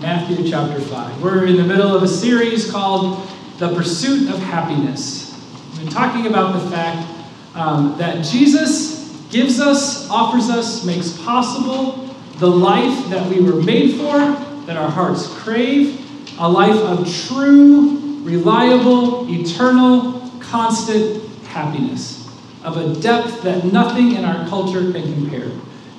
Matthew chapter 5. We're in the middle of a series called The Pursuit of Happiness. We've been talking about the fact um, that Jesus gives us, offers us, makes possible the life that we were made for, that our hearts crave, a life of true, reliable, eternal, constant happiness, of a depth that nothing in our culture can compare.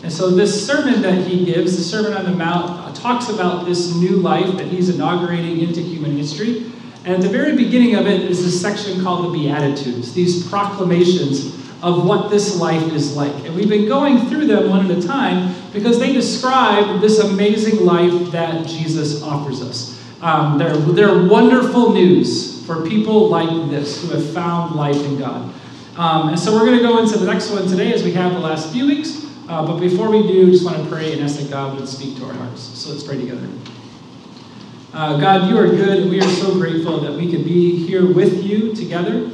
And so, this sermon that he gives, the Sermon on the Mount, uh, talks about this new life that he's inaugurating into human history. And at the very beginning of it is this section called the Beatitudes, these proclamations of what this life is like. And we've been going through them one at a time because they describe this amazing life that Jesus offers us. Um, they're, they're wonderful news for people like this who have found life in God. Um, and so we're going to go into the next one today as we have the last few weeks. Uh, but before we do, just want to pray and ask that God would speak to our hearts. So let's pray together. Uh, God, you are good, and we are so grateful that we could be here with you together.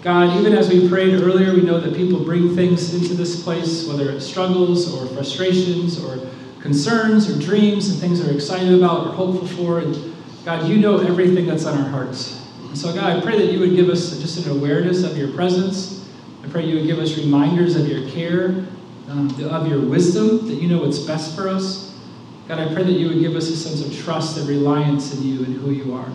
God, even as we prayed earlier, we know that people bring things into this place, whether it's struggles or frustrations or concerns or dreams and things they're excited about or hopeful for. And God, you know everything that's on our hearts. And so, God, I pray that you would give us just an awareness of your presence. I pray you would give us reminders of your care um, of your wisdom, that you know what's best for us. God, I pray that you would give us a sense of trust and reliance in you and who you are.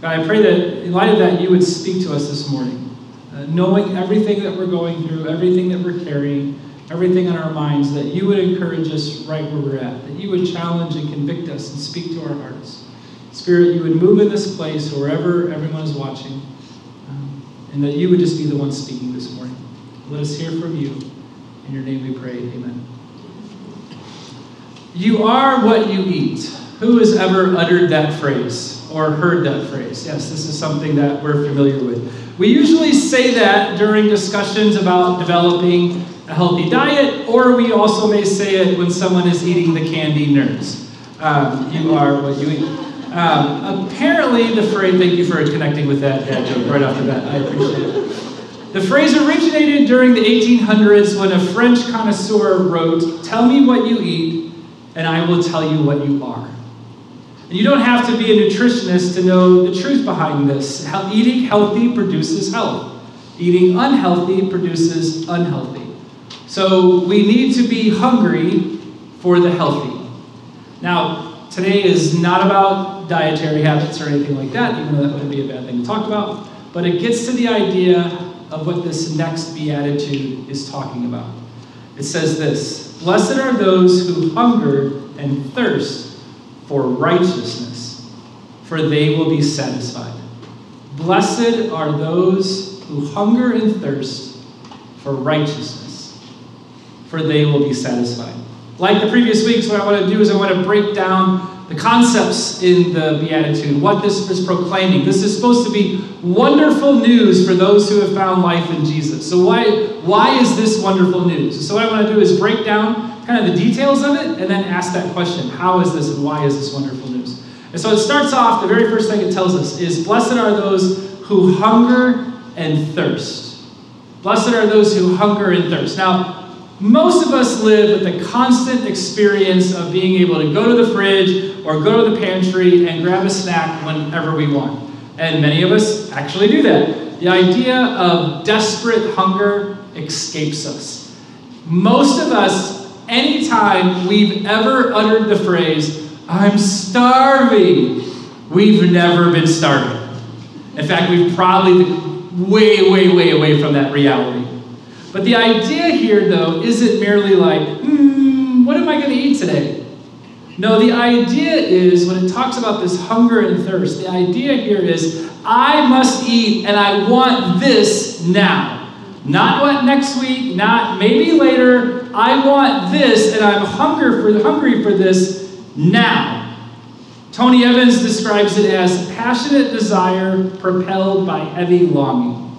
God, I pray that in light of that, you would speak to us this morning, uh, knowing everything that we're going through, everything that we're carrying, everything on our minds, that you would encourage us right where we're at, that you would challenge and convict us and speak to our hearts. Spirit, you would move in this place wherever everyone is watching, um, and that you would just be the one speaking this morning. Let us hear from you. In your name we pray, amen. You are what you eat. Who has ever uttered that phrase or heard that phrase? Yes, this is something that we're familiar with. We usually say that during discussions about developing a healthy diet, or we also may say it when someone is eating the candy nerds. Um, you are what you eat. Um, apparently, the phrase, thank you for connecting with that joke right off the bat. I appreciate it. The phrase originated during the 1800s when a French connoisseur wrote, Tell me what you eat, and I will tell you what you are. And you don't have to be a nutritionist to know the truth behind this. Eating healthy produces health, eating unhealthy produces unhealthy. So we need to be hungry for the healthy. Now, today is not about dietary habits or anything like that, even though that would be a bad thing to talk about, but it gets to the idea of what this next beatitude is talking about. It says this Blessed are those who hunger and thirst for righteousness, for they will be satisfied. Blessed are those who hunger and thirst for righteousness, for they will be satisfied. Like the previous weeks, what I want to do is I want to break down the concepts in the Beatitude, what this is proclaiming. This is supposed to be wonderful news for those who have found life in Jesus. So, why, why is this wonderful news? So, what I want to do is break down kind of the details of it and then ask that question How is this and why is this wonderful news? And so, it starts off, the very first thing it tells us is Blessed are those who hunger and thirst. Blessed are those who hunger and thirst. Now, most of us live with the constant experience of being able to go to the fridge or go to the pantry and grab a snack whenever we want. And many of us actually do that. The idea of desperate hunger escapes us. Most of us, anytime we've ever uttered the phrase, I'm starving, we've never been starving. In fact, we've probably way, way, way away from that reality. But the idea here, though, isn't merely like, hmm, what am I going to eat today? No, the idea is when it talks about this hunger and thirst, the idea here is I must eat and I want this now. Not what next week, not maybe later. I want this and I'm hunger for, hungry for this now. Tony Evans describes it as passionate desire propelled by heavy longing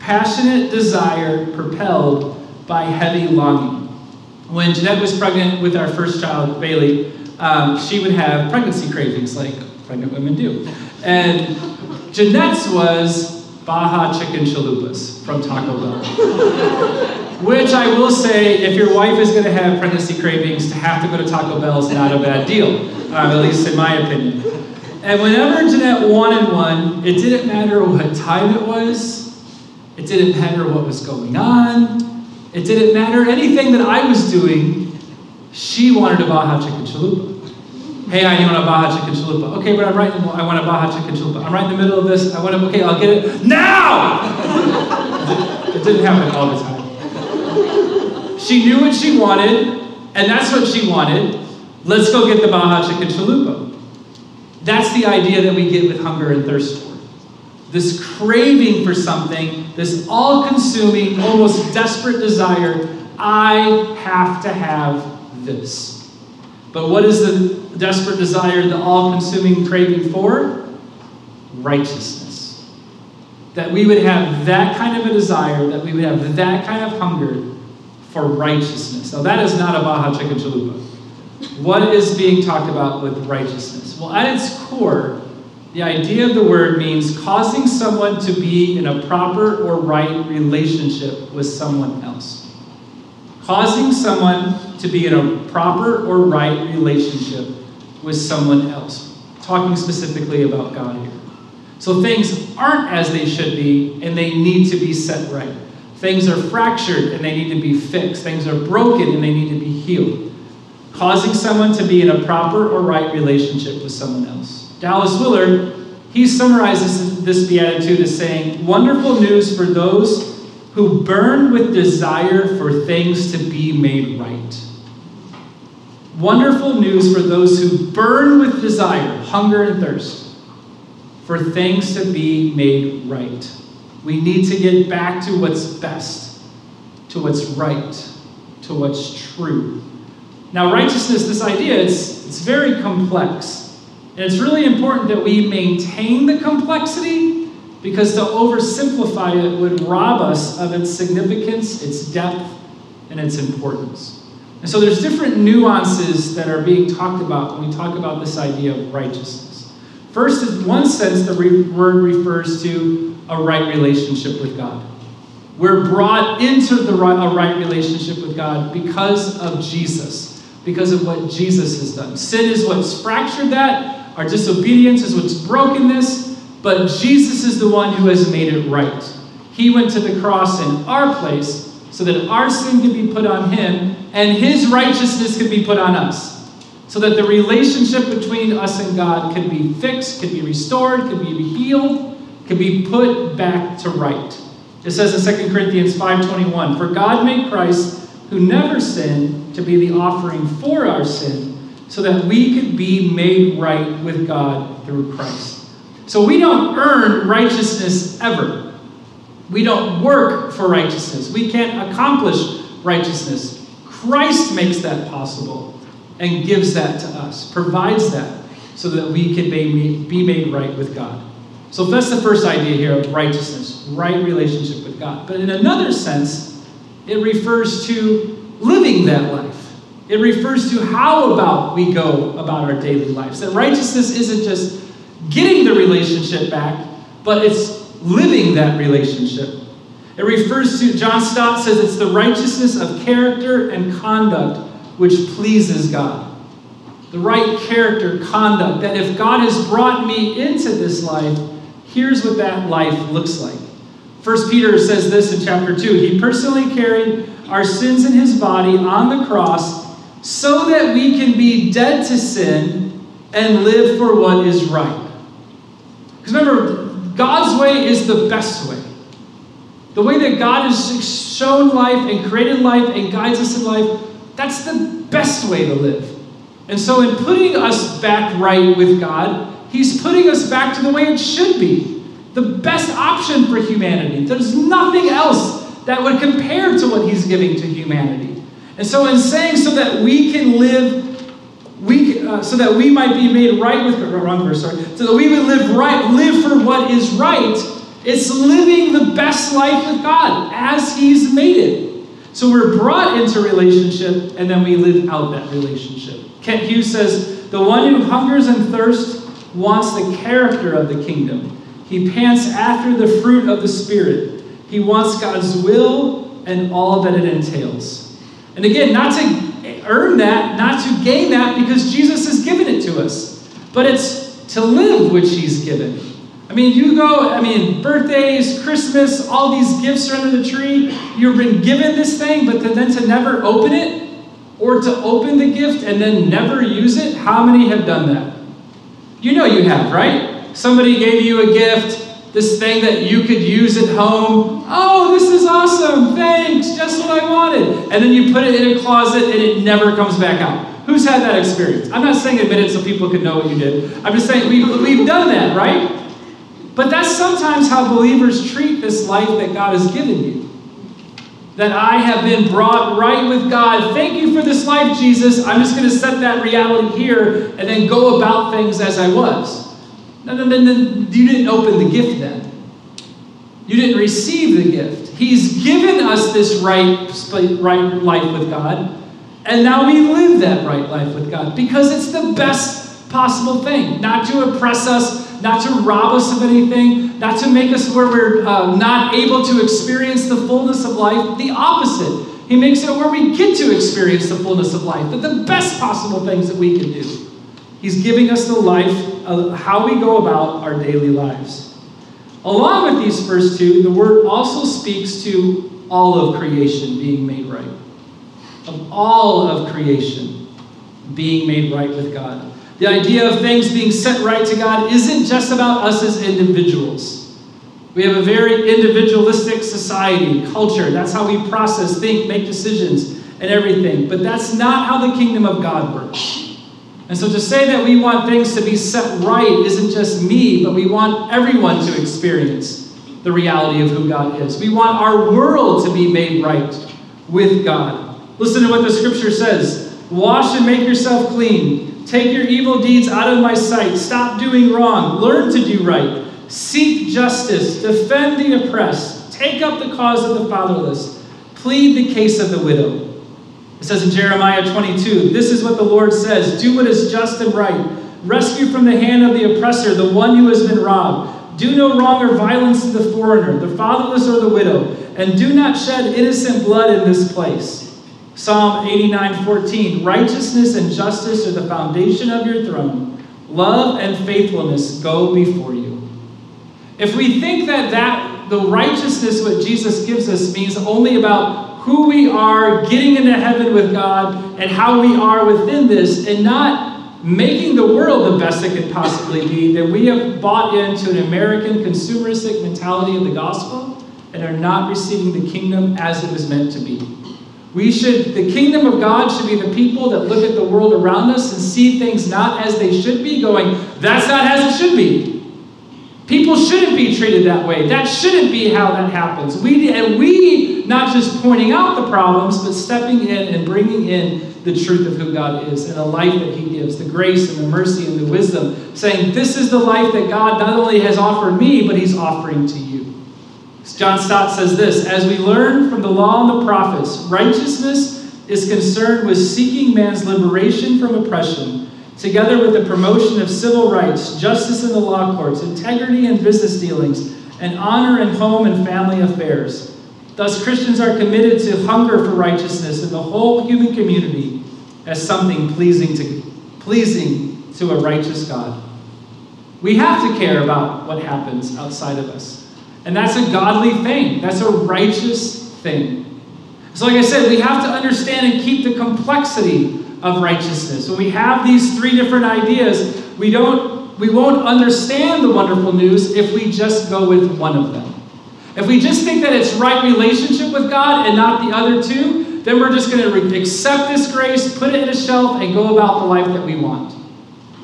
passionate desire propelled by heavy longing. When Jeanette was pregnant with our first child, Bailey, um, she would have pregnancy cravings like pregnant women do. And Jeanette's was Baja chicken chalupas from Taco Bell. Which I will say, if your wife is going to have pregnancy cravings, to have to go to Taco Bell is not a bad deal, um, at least in my opinion. And whenever Jeanette wanted one, it didn't matter what time it was, it didn't matter what was going on, it didn't matter anything that I was doing. She wanted a Baja Chicken Chalupa. Hey, I want a Baja Chicken Chalupa. Okay, but I'm right. In, I want a Baja Chicken Chalupa. I'm right in the middle of this. I want to. Okay, I'll get it now. it didn't happen all the time. She knew what she wanted, and that's what she wanted. Let's go get the Baja Chicken Chalupa. That's the idea that we get with hunger and thirst. This craving for something, this all consuming, almost desperate desire. I have to have this. But what is the desperate desire, the all consuming craving for? Righteousness. That we would have that kind of a desire, that we would have that kind of hunger for righteousness. Now, that is not a Baja Chicken Chalupa. What is being talked about with righteousness? Well, at its core, the idea of the word means causing someone to be in a proper or right relationship with someone else causing someone to be in a proper or right relationship with someone else. Talking specifically about God here. So things aren't as they should be, and they need to be set right. Things are fractured and they need to be fixed. Things are broken and they need to be healed. Causing someone to be in a proper or right relationship with someone else. Dallas Willard, he summarizes this beatitude as saying, Wonderful news for those who burn with desire for things to be made right. Wonderful news for those who burn with desire, hunger and thirst, for things to be made right. We need to get back to what's best, to what's right, to what's true. Now, righteousness, this idea, it's, it's very complex. And it's really important that we maintain the complexity because to oversimplify it would rob us of its significance, its depth, and its importance. And so there's different nuances that are being talked about when we talk about this idea of righteousness. First, in one sense, the word refers to a right relationship with God. We're brought into the right, a right relationship with God because of Jesus, because of what Jesus has done. Sin is what's fractured that, our disobedience is what's broken this, but Jesus is the one who has made it right. He went to the cross in our place so that our sin could be put on him and his righteousness could be put on us. So that the relationship between us and God could be fixed, could be restored, could be healed, could be put back to right. It says in 2 Corinthians 5:21, "For God made Christ, who never sinned, to be the offering for our sin, so that we could be made right with God through Christ." So we don't earn righteousness ever. We don't work for righteousness. We can't accomplish righteousness. Christ makes that possible and gives that to us, provides that so that we can be made right with God. So that's the first idea here of righteousness, right relationship with God. But in another sense, it refers to living that life. It refers to how about we go about our daily lives. That righteousness isn't just getting the relationship back, but it's living that relationship. It refers to, John Stott says, it's the righteousness of character and conduct which pleases God. The right character, conduct, that if God has brought me into this life, here's what that life looks like. First Peter says this in chapter 2 He personally carried our sins in his body on the cross so that we can be dead to sin and live for what is right. Because remember, God's way is the best way. The way that God has shown life and created life and guides us in life, that's the best way to live. And so, in putting us back right with God, He's putting us back to the way it should be. The best option for humanity. There's nothing else that would compare to what He's giving to humanity. And so, in saying so that we can live we, uh, so that we might be made right with wrong verse, sorry, so that we would live right, live for what is right. It's living the best life with God as He's made it. So we're brought into relationship and then we live out that relationship. Kent Hughes says, The one who hungers and thirsts wants the character of the kingdom. He pants after the fruit of the Spirit. He wants God's will and all that it entails. And again, not to earn that, not to gain that, because Jesus has given it to us, but it's to live which He's given. I mean, you go, I mean, birthdays, Christmas, all these gifts are under the tree. You've been given this thing, but then to never open it, or to open the gift and then never use it, how many have done that? You know you have, right? Somebody gave you a gift, this thing that you could use at home. Oh, this is awesome. Thanks. Just what I wanted. And then you put it in a closet and it never comes back out. Who's had that experience? I'm not saying admit it so people can know what you did. I'm just saying we've, we've done that, right? But that's sometimes how believers treat this life that God has given you. That I have been brought right with God. Thank you for this life, Jesus. I'm just going to set that reality here and then go about things as I was. No, no, no, no. You didn't open the gift then. You didn't receive the gift. He's given us this right, right life with God. And now we live that right life with God because it's the best possible thing. Not to oppress us, not to rob us of anything, not to make us where we're uh, not able to experience the fullness of life. The opposite. He makes it where we get to experience the fullness of life, that the best possible things that we can do. He's giving us the life of how we go about our daily lives. Along with these first two, the word also speaks to all of creation being made right. Of all of creation being made right with God. The idea of things being set right to God isn't just about us as individuals. We have a very individualistic society, culture. That's how we process, think, make decisions, and everything. But that's not how the kingdom of God works. And so to say that we want things to be set right isn't just me, but we want everyone to experience the reality of who God is. We want our world to be made right with God. Listen to what the scripture says Wash and make yourself clean. Take your evil deeds out of my sight. Stop doing wrong. Learn to do right. Seek justice. Defend the oppressed. Take up the cause of the fatherless. Plead the case of the widow. It says in Jeremiah 22 This is what the Lord says Do what is just and right. Rescue from the hand of the oppressor the one who has been robbed. Do no wrong or violence to the foreigner, the fatherless, or the widow, and do not shed innocent blood in this place. Psalm 89 14 Righteousness and justice are the foundation of your throne. Love and faithfulness go before you. If we think that, that the righteousness what Jesus gives us means only about who we are getting into heaven with God and how we are within this and not making the world the best it could possibly be, then we have bought into an American consumeristic mentality of the gospel and are not receiving the kingdom as it was meant to be. We should, the kingdom of God should be the people that look at the world around us and see things not as they should be, going, that's not as it should be. People shouldn't be treated that way. That shouldn't be how that happens. We, and we, not just pointing out the problems, but stepping in and bringing in the truth of who God is and the life that He gives, the grace and the mercy and the wisdom, saying, This is the life that God not only has offered me, but He's offering to you. John Stott says this As we learn from the law and the prophets, righteousness is concerned with seeking man's liberation from oppression, together with the promotion of civil rights, justice in the law courts, integrity in business dealings, and honor in home and family affairs. Thus, Christians are committed to hunger for righteousness in the whole human community as something pleasing to, pleasing to a righteous God. We have to care about what happens outside of us. And that's a godly thing, that's a righteous thing. So, like I said, we have to understand and keep the complexity of righteousness. When we have these three different ideas, we don't we won't understand the wonderful news if we just go with one of them. If we just think that it's right relationship with God and not the other two, then we're just going to accept this grace, put it in a shelf, and go about the life that we want.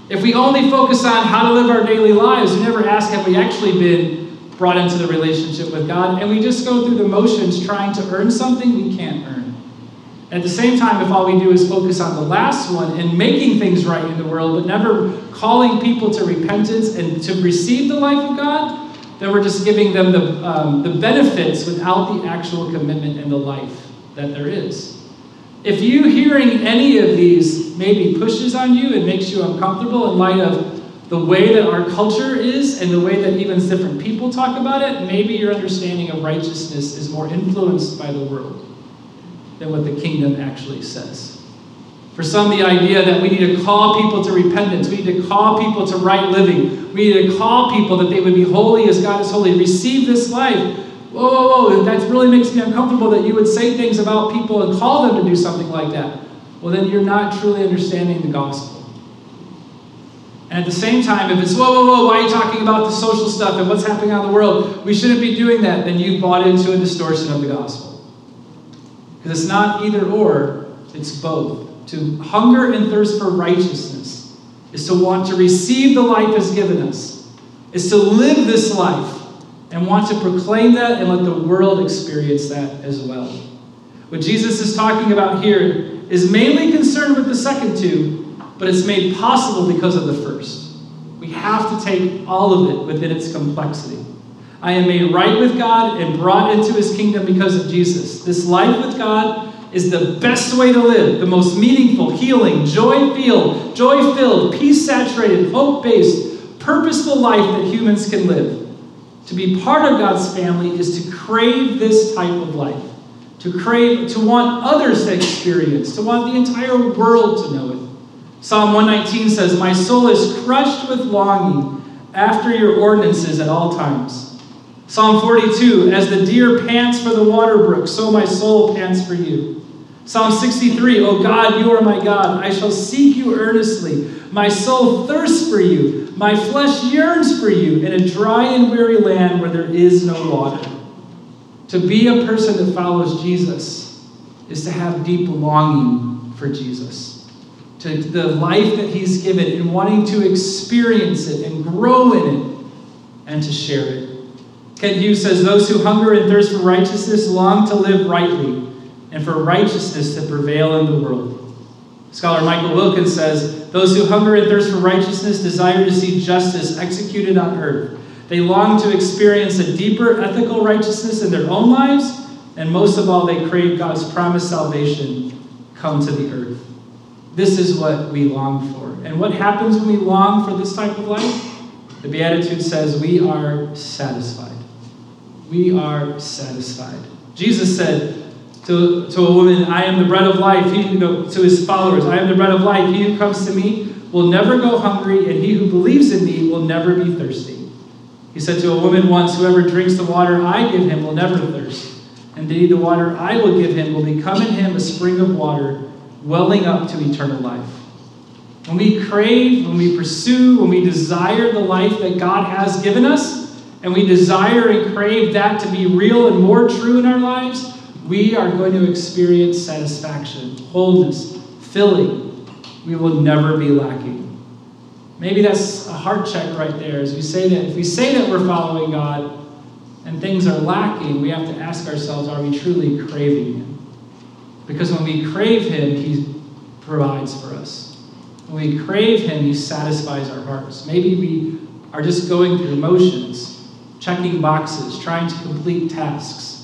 If we only focus on how to live our daily lives, we never ask, have we actually been brought into the relationship with God, and we just go through the motions trying to earn something we can't earn. At the same time, if all we do is focus on the last one and making things right in the world, but never calling people to repentance and to receive the life of God, then we're just giving them the, um, the benefits without the actual commitment and the life that there is. If you hearing any of these maybe pushes on you and makes you uncomfortable in light of the way that our culture is and the way that even different people talk about it, maybe your understanding of righteousness is more influenced by the world than what the kingdom actually says. For some, the idea that we need to call people to repentance, we need to call people to right living, we need to call people that they would be holy as God is holy, receive this life. Whoa, whoa, whoa, that really makes me uncomfortable that you would say things about people and call them to do something like that. Well, then you're not truly understanding the gospel. And at the same time, if it's, whoa, whoa, whoa, why are you talking about the social stuff and what's happening out in the world? We shouldn't be doing that. Then you've bought into a distortion of the gospel. Because it's not either or, it's both. To hunger and thirst for righteousness is to want to receive the life has given us, is to live this life and want to proclaim that and let the world experience that as well. What Jesus is talking about here is mainly concerned with the second two, but it's made possible because of the first. We have to take all of it within its complexity. I am made right with God and brought into his kingdom because of Jesus. This life with God is the best way to live, the most meaningful, healing, joy filled, joy filled, peace saturated, hope based, purposeful life that humans can live. To be part of God's family is to crave this type of life, to crave, to want others to experience, to want the entire world to know it. Psalm 119 says, My soul is crushed with longing after your ordinances at all times. Psalm 42, As the deer pants for the water brook, so my soul pants for you. Psalm 63, O God, you are my God. I shall seek you earnestly. My soul thirsts for you. My flesh yearns for you in a dry and weary land where there is no water. To be a person that follows Jesus is to have deep longing for Jesus to the life that He's given and wanting to experience it and grow in it and to share it. Kent Hughes says, Those who hunger and thirst for righteousness long to live rightly and for righteousness to prevail in the world. Scholar Michael Wilkins says, Those who hunger and thirst for righteousness desire to see justice executed on earth. They long to experience a deeper ethical righteousness in their own lives, and most of all, they crave God's promised salvation come to the earth. This is what we long for. And what happens when we long for this type of life? The Beatitude says we are satisfied. We are satisfied. Jesus said to, to a woman, I am the bread of life. He, to his followers, I am the bread of life. He who comes to me will never go hungry, and he who believes in me will never be thirsty. He said to a woman once, Whoever drinks the water I give him will never thirst. Indeed, the water I will give him will become in him a spring of water welling up to eternal life. When we crave, when we pursue, when we desire the life that God has given us, and we desire and crave that to be real and more true in our lives, we are going to experience satisfaction, wholeness, filling. We will never be lacking. Maybe that's a heart check right there as we say that. If we say that we're following God and things are lacking, we have to ask ourselves are we truly craving Him? Because when we crave Him, He provides for us. When we crave Him, He satisfies our hearts. Maybe we are just going through motions, checking boxes, trying to complete tasks,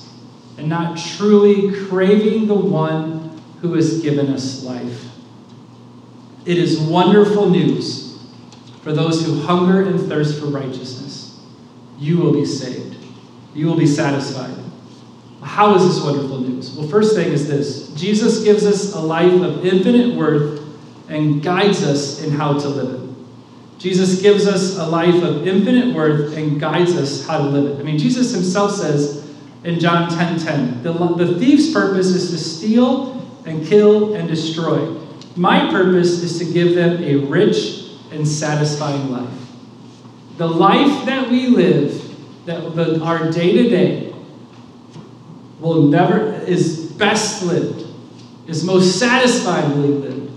and not truly craving the one who has given us life. It is wonderful news for those who hunger and thirst for righteousness. You will be saved, you will be satisfied. How is this wonderful news? Well, first thing is this Jesus gives us a life of infinite worth and guides us in how to live it. Jesus gives us a life of infinite worth and guides us how to live it. I mean, Jesus himself says in John 10 10, the, the thief's purpose is to steal and kill and destroy. My purpose is to give them a rich and satisfying life. The life that we live, that the, our day to day, will never is best lived, is most satisfyingly lived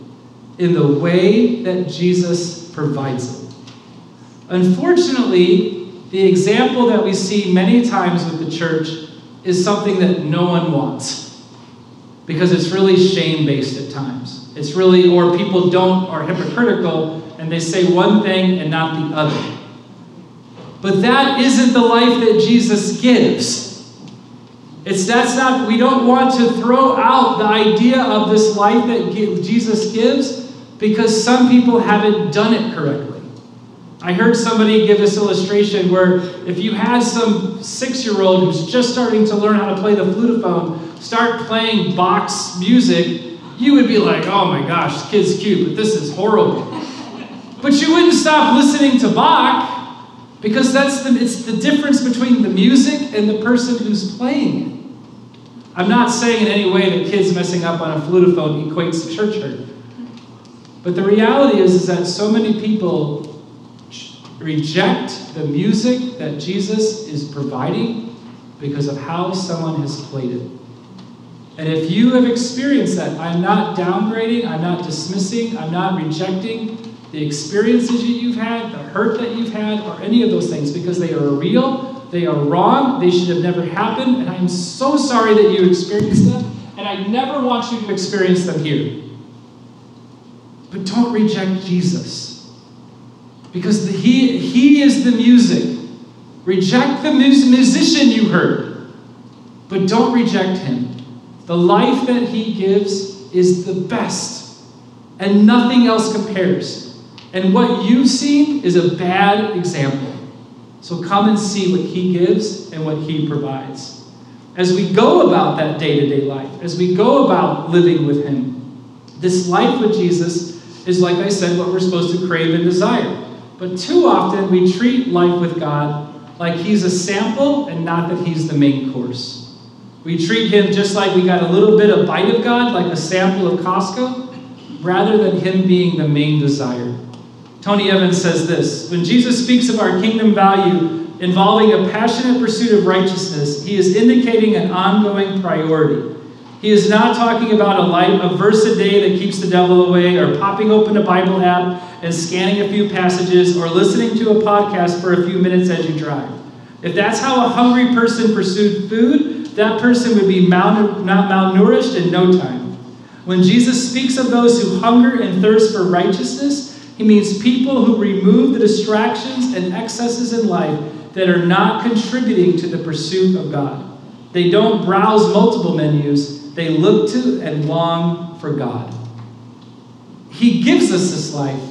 in the way that Jesus provides it. Unfortunately, the example that we see many times with the church is something that no one wants because it's really shame based at times. It's really, or people don't, are hypocritical and they say one thing and not the other. But that isn't the life that Jesus gives. It's that's not, we don't want to throw out the idea of this life that Jesus gives because some people haven't done it correctly. I heard somebody give this illustration where if you had some six year old who's just starting to learn how to play the flutophone start playing Bach's music, you would be like, oh my gosh, this kid's cute, but this is horrible. but you wouldn't stop listening to Bach because that's the, it's the difference between the music and the person who's playing it. I'm not saying in any way that kids messing up on a flutophone equates to church hurt. But the reality is, is that so many people reject the music that Jesus is providing because of how someone has played it. And if you have experienced that, I'm not downgrading, I'm not dismissing, I'm not rejecting the experiences that you've had, the hurt that you've had, or any of those things because they are real, they are wrong, they should have never happened, and I'm so sorry that you experienced them, and I never want you to experience them here. But don't reject Jesus. Because the, he, he is the music. Reject the musician you heard, but don't reject him. The life that he gives is the best, and nothing else compares. And what you've seen is a bad example. So come and see what he gives and what he provides. As we go about that day to day life, as we go about living with him, this life with Jesus is, like I said, what we're supposed to crave and desire. But too often we treat life with God like he's a sample and not that he's the main course. We treat him just like we got a little bit of bite of God, like a sample of Costco, rather than him being the main desire. Tony Evans says this When Jesus speaks of our kingdom value involving a passionate pursuit of righteousness, he is indicating an ongoing priority. He is not talking about a light, a verse a day that keeps the devil away, or popping open a Bible app and scanning a few passages, or listening to a podcast for a few minutes as you drive. If that's how a hungry person pursued food, that person would be mal- not malnourished in no time. When Jesus speaks of those who hunger and thirst for righteousness, he means people who remove the distractions and excesses in life that are not contributing to the pursuit of God. They don't browse multiple menus, they look to and long for God. He gives us this life.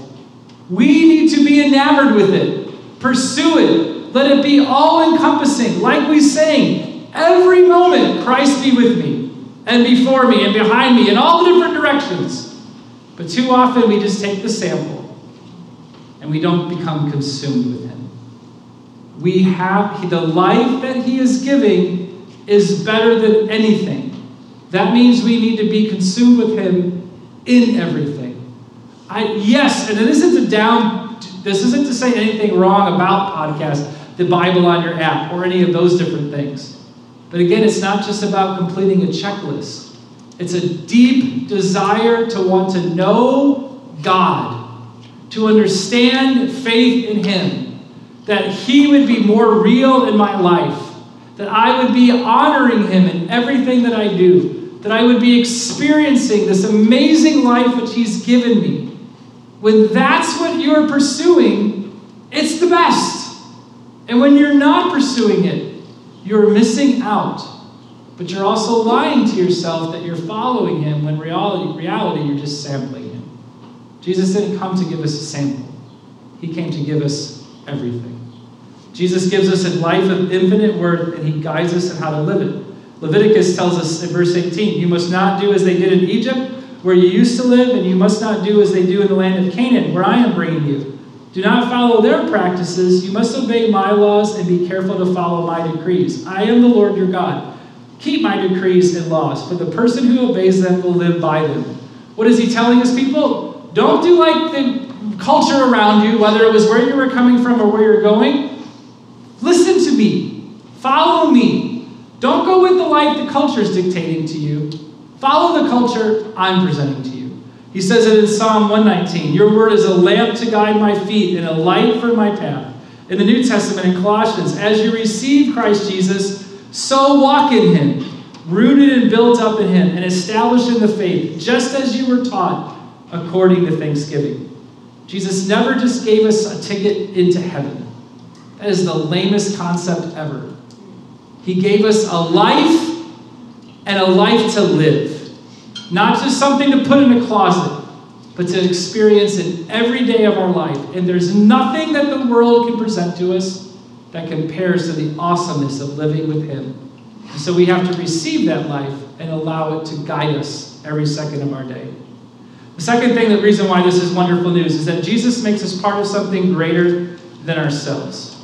We need to be enamored with it, pursue it, let it be all encompassing. Like we sang, every moment, Christ be with me, and before me, and behind me, in all the different directions. But too often we just take the sample and we don't become consumed with Him. We have the life that He is giving is better than anything. That means we need to be consumed with Him in everything. I, yes, and it isn't to down, this isn't to say anything wrong about podcasts, the Bible on your app, or any of those different things. But again, it's not just about completing a checklist. It's a deep desire to want to know God to understand faith in Him, that He would be more real in my life, that I would be honoring Him in everything that I do, that I would be experiencing this amazing life which He's given me. When that's what you're pursuing, it's the best. And when you're not pursuing it, you're missing out. But you're also lying to yourself that you're following him when reality, reality you're just sampling him. Jesus didn't come to give us a sample, He came to give us everything. Jesus gives us a life of infinite worth, and He guides us in how to live it. Leviticus tells us in verse 18 You must not do as they did in Egypt, where you used to live, and you must not do as they do in the land of Canaan, where I am bringing you. Do not follow their practices. You must obey my laws and be careful to follow my decrees. I am the Lord your God. Keep my decrees and laws, for the person who obeys them will live by them. What is he telling us, people? Don't do like the culture around you, whether it was where you were coming from or where you're going. Listen to me. Follow me. Don't go with the life the culture is dictating to you. Follow the culture I'm presenting to you. He says it in Psalm 119 Your word is a lamp to guide my feet and a light for my path. In the New Testament, in Colossians, as you receive Christ Jesus, so walk in him, rooted and built up in him, and established in the faith, just as you were taught according to thanksgiving. Jesus never just gave us a ticket into heaven. That is the lamest concept ever. He gave us a life and a life to live, not just something to put in a closet. but to experience it every day of our life. And there's nothing that the world can present to us that compares to the awesomeness of living with Him. And so we have to receive that life and allow it to guide us every second of our day. The second thing, the reason why this is wonderful news, is that Jesus makes us part of something greater than ourselves.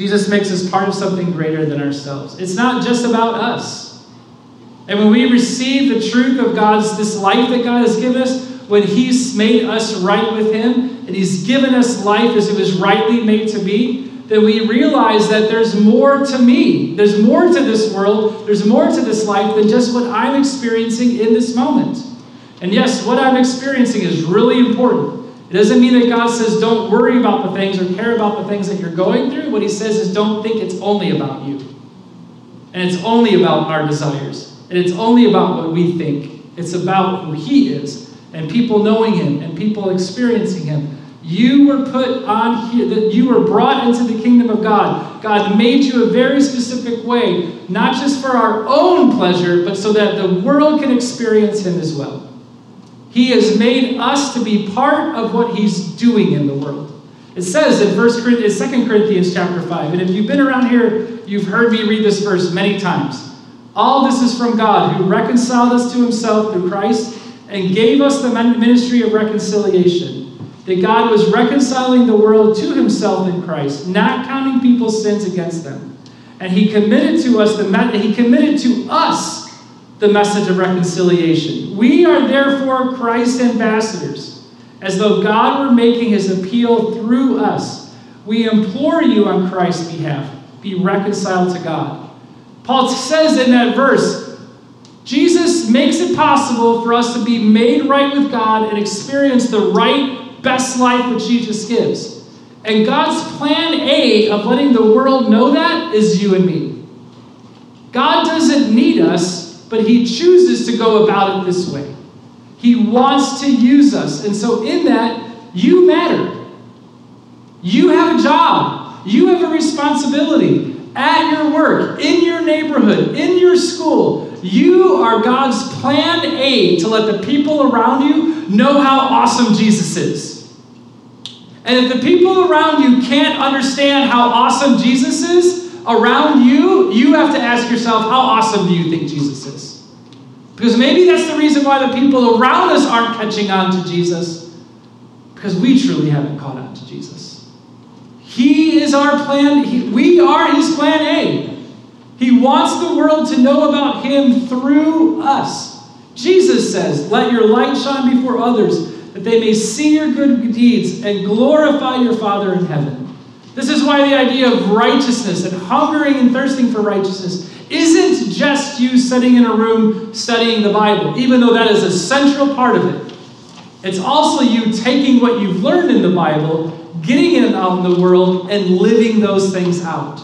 Jesus makes us part of something greater than ourselves. It's not just about us. And when we receive the truth of God's, this life that God has given us, when He's made us right with Him, and He's given us life as it was rightly made to be, then we realize that there's more to me. There's more to this world. There's more to this life than just what I'm experiencing in this moment. And yes, what I'm experiencing is really important. It doesn't mean that God says don't worry about the things or care about the things that you're going through. What He says is don't think it's only about you. And it's only about our desires. And it's only about what we think. It's about who He is and people knowing Him and people experiencing Him. You were put on here, that you were brought into the kingdom of God. God made you a very specific way, not just for our own pleasure, but so that the world can experience Him as well. He has made us to be part of what He's doing in the world. It says in 1 Corinthians, 2 Corinthians chapter 5, and if you've been around here, you've heard me read this verse many times. All this is from God, who reconciled us to himself through Christ and gave us the ministry of reconciliation. That God was reconciling the world to himself in Christ, not counting people's sins against them. And he committed to us the he committed to us the message of reconciliation. We are therefore Christ's ambassadors, as though God were making his appeal through us. We implore you on Christ's behalf, be reconciled to God. Paul says in that verse, Jesus makes it possible for us to be made right with God and experience the right, best life which Jesus gives. And God's plan A of letting the world know that is you and me. God doesn't need us but he chooses to go about it this way. He wants to use us. And so, in that, you matter. You have a job, you have a responsibility at your work, in your neighborhood, in your school. You are God's plan A to let the people around you know how awesome Jesus is. And if the people around you can't understand how awesome Jesus is, around you, you have to ask yourself, how awesome do you think Jesus is? Because maybe that's the reason why the people around us aren't catching on to Jesus, because we truly haven't caught on to Jesus. He is our plan, he, we are his plan A. He wants the world to know about him through us. Jesus says, Let your light shine before others, that they may see your good deeds and glorify your Father in heaven. This is why the idea of righteousness and hungering and thirsting for righteousness isn't just you sitting in a room studying the Bible, even though that is a central part of it. It's also you taking what you've learned in the Bible, getting it out in the world, and living those things out.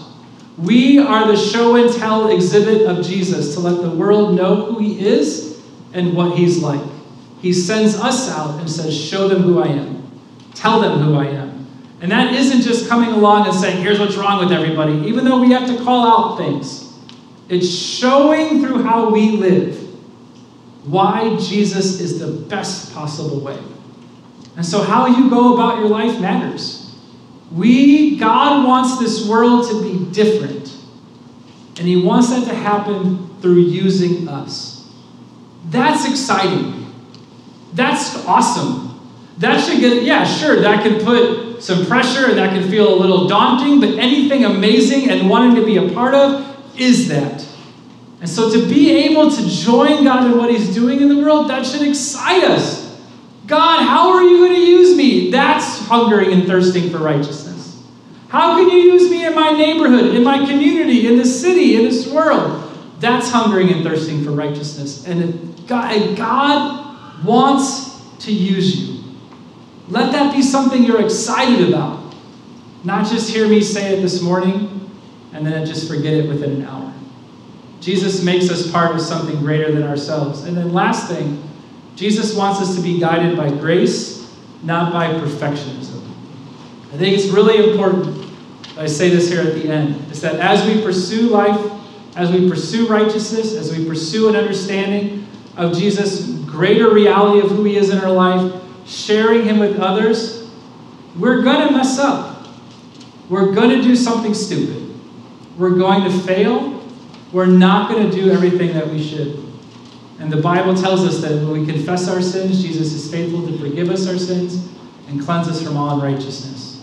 We are the show and tell exhibit of Jesus to let the world know who he is and what he's like. He sends us out and says, Show them who I am, tell them who I am. And that isn't just coming along and saying, here's what's wrong with everybody, even though we have to call out things. It's showing through how we live why Jesus is the best possible way. And so, how you go about your life matters. We, God wants this world to be different. And He wants that to happen through using us. That's exciting. That's awesome. That should get, yeah, sure, that could put some pressure and that could feel a little daunting, but anything amazing and wanting to be a part of is that. And so to be able to join God in what He's doing in the world, that should excite us. God, how are you going to use me? That's hungering and thirsting for righteousness. How can you use me in my neighborhood, in my community, in the city, in this world? That's hungering and thirsting for righteousness. And God, wants to use you. Let that be something you're excited about. Not just hear me say it this morning and then just forget it within an hour. Jesus makes us part of something greater than ourselves. And then, last thing, Jesus wants us to be guided by grace, not by perfectionism. I think it's really important. I say this here at the end is that as we pursue life, as we pursue righteousness, as we pursue an understanding of Jesus' greater reality of who he is in our life, sharing Him with others, we're going to mess up. We're going to do something stupid. We're going to fail. We're not going to do everything that we should. And the Bible tells us that when we confess our sins, Jesus is faithful to forgive us our sins and cleanse us from all unrighteousness.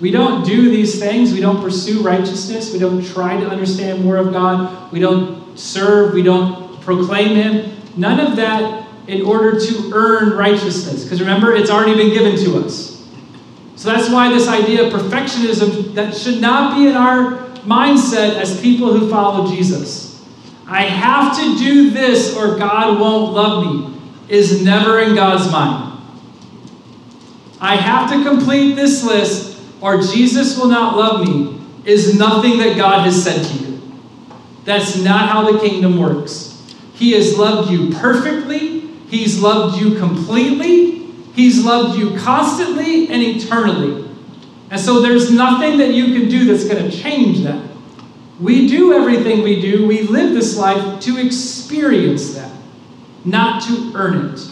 We don't do these things. We don't pursue righteousness. We don't try to understand more of God. We don't serve. We don't proclaim Him. None of that in order to earn righteousness. Because remember, it's already been given to us. So that's why this idea of perfectionism that should not be in our mindset as people who follow Jesus. I have to do this or God won't love me is never in God's mind. I have to complete this list or Jesus will not love me is nothing that God has said to you. That's not how the kingdom works. He has loved you perfectly, He's loved you completely, He's loved you constantly and eternally. And so there's nothing that you can do that's going to change that. We do everything we do, we live this life to experience that, not to earn it.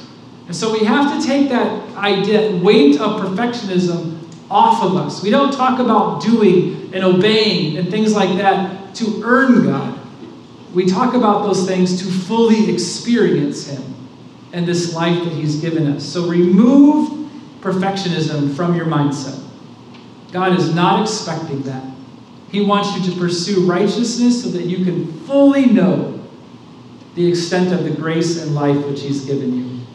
And so we have to take that idea, weight of perfectionism off of us. We don't talk about doing and obeying and things like that to earn God. We talk about those things to fully experience Him and this life that He's given us. So remove perfectionism from your mindset. God is not expecting that. He wants you to pursue righteousness so that you can fully know the extent of the grace and life which He's given you.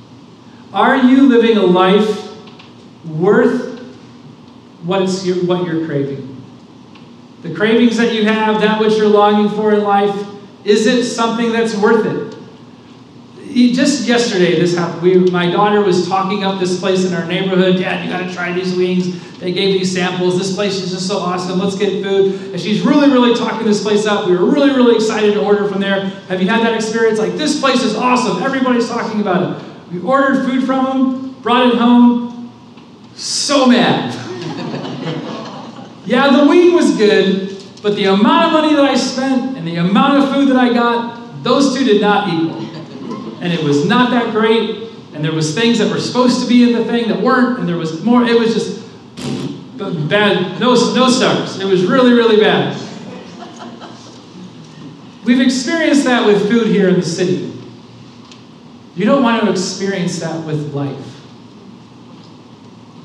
Are you living a life worth what's your, what you're craving? The cravings that you have, that which you're longing for in life, is it something that's worth it? Just yesterday, this happened. We, my daughter was talking up this place in our neighborhood. Dad, you got to try these wings. They gave me samples. This place is just so awesome. Let's get food. And she's really, really talking this place up. We were really, really excited to order from there. Have you had that experience? Like, this place is awesome. Everybody's talking about it. We ordered food from them, brought it home. So mad. yeah, the wing was good, but the amount of money that I spent and the amount of food that I got, those two did not equal. And it was not that great. And there was things that were supposed to be in the thing that weren't, and there was more. It was just bad, no, no stars. It was really, really bad. We've experienced that with food here in the city. You don't want to experience that with life,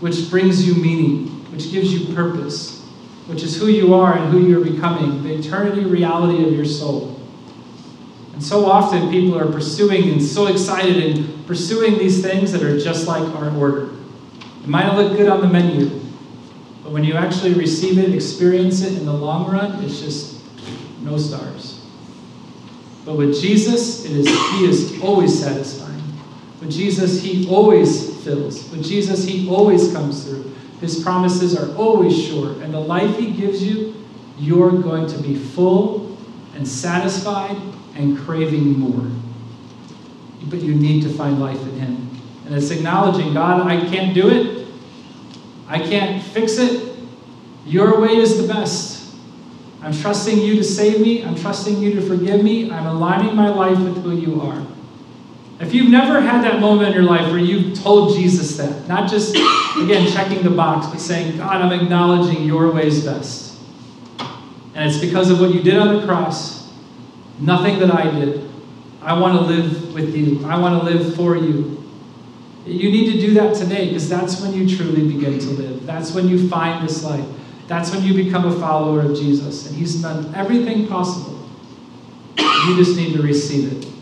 which brings you meaning, which gives you purpose, which is who you are and who you're becoming, the eternity reality of your soul. And so often people are pursuing and so excited and pursuing these things that are just like our order. It might look good on the menu, but when you actually receive it, experience it in the long run, it's just no stars. But with Jesus, it is He is always satisfying. With Jesus, He always fills. With Jesus, He always comes through. His promises are always sure. And the life He gives you, you're going to be full and satisfied and craving more. But you need to find life in Him. And it's acknowledging, God, I can't do it. I can't fix it. Your way is the best. I'm trusting you to save me. I'm trusting you to forgive me. I'm aligning my life with who you are. If you've never had that moment in your life where you've told Jesus that, not just, again, checking the box, but saying, God, I'm acknowledging your way is best. And it's because of what you did on the cross, nothing that I did. I want to live with you, I want to live for you. You need to do that today because that's when you truly begin to live. That's when you find this life. That's when you become a follower of Jesus. And He's done everything possible. You just need to receive it.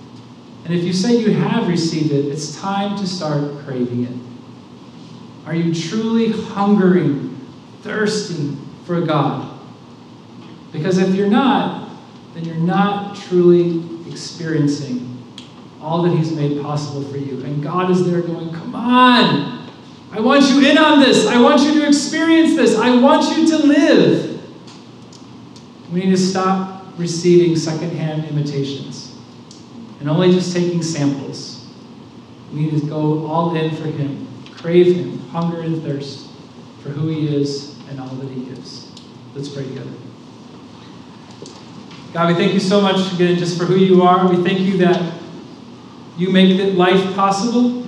And if you say you have received it, it's time to start craving it. Are you truly hungering, thirsting for God? Because if you're not, then you're not truly experiencing all that He's made possible for you. And God is there going, Come on, I want you in on this. I want you to experience this. I want you to live. We need to stop receiving secondhand imitations and only just taking samples. We need to go all in for Him, crave Him, hunger and thirst for who He is and all that He gives. Let's pray together. God, we thank you so much again just for who you are. We thank you that you make life possible.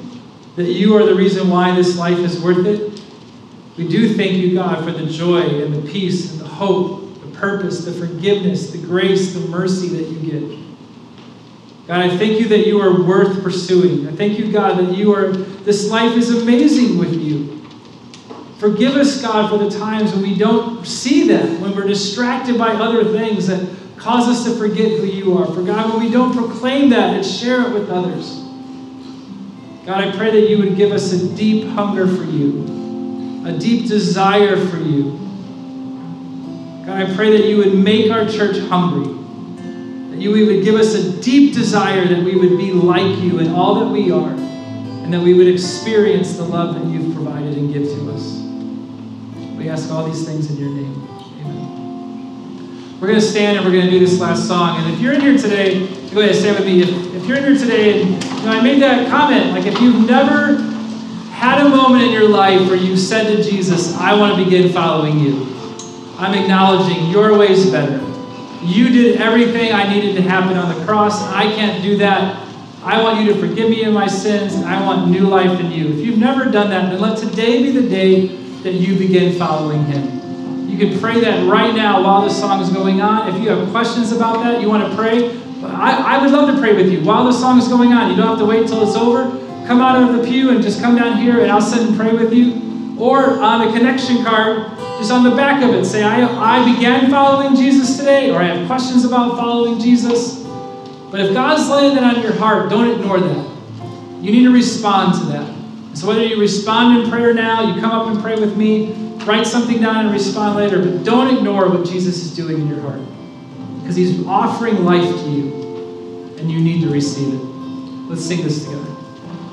that you are the reason why this life is worth it. We do thank you, God, for the joy and the peace and the hope, the purpose, the forgiveness, the grace, the mercy that you give. God, I thank you that you are worth pursuing. I thank you, God, that you are, this life is amazing with you. Forgive us, God, for the times when we don't see that, when we're distracted by other things that cause us to forget who you are. For God, when we don't proclaim that and share it with others. God, I pray that you would give us a deep hunger for you, a deep desire for you. God, I pray that you would make our church hungry that you would give us a deep desire that we would be like you in all that we are, and that we would experience the love that you've provided and give to us. We ask all these things in your name. We're going to stand and we're going to do this last song. And if you're in here today, go ahead, and stand with me. If, if you're in here today, and you know, I made that comment, like if you've never had a moment in your life where you said to Jesus, I want to begin following you, I'm acknowledging your ways better. You did everything I needed to happen on the cross. I can't do that. I want you to forgive me of my sins. I want new life in you. If you've never done that, then let today be the day that you begin following Him. You can pray that right now while this song is going on. If you have questions about that, you want to pray, I, I would love to pray with you while the song is going on. You don't have to wait until it's over. Come out of the pew and just come down here, and I'll sit and pray with you. Or on a connection card, just on the back of it, say, I, I began following Jesus today, or I have questions about following Jesus. But if God's laying that on your heart, don't ignore that. You need to respond to that. So whether you respond in prayer now, you come up and pray with me, write something down and respond later, but don't ignore what Jesus is doing in your heart. Because he's offering life to you, and you need to receive it. Let's sing this together.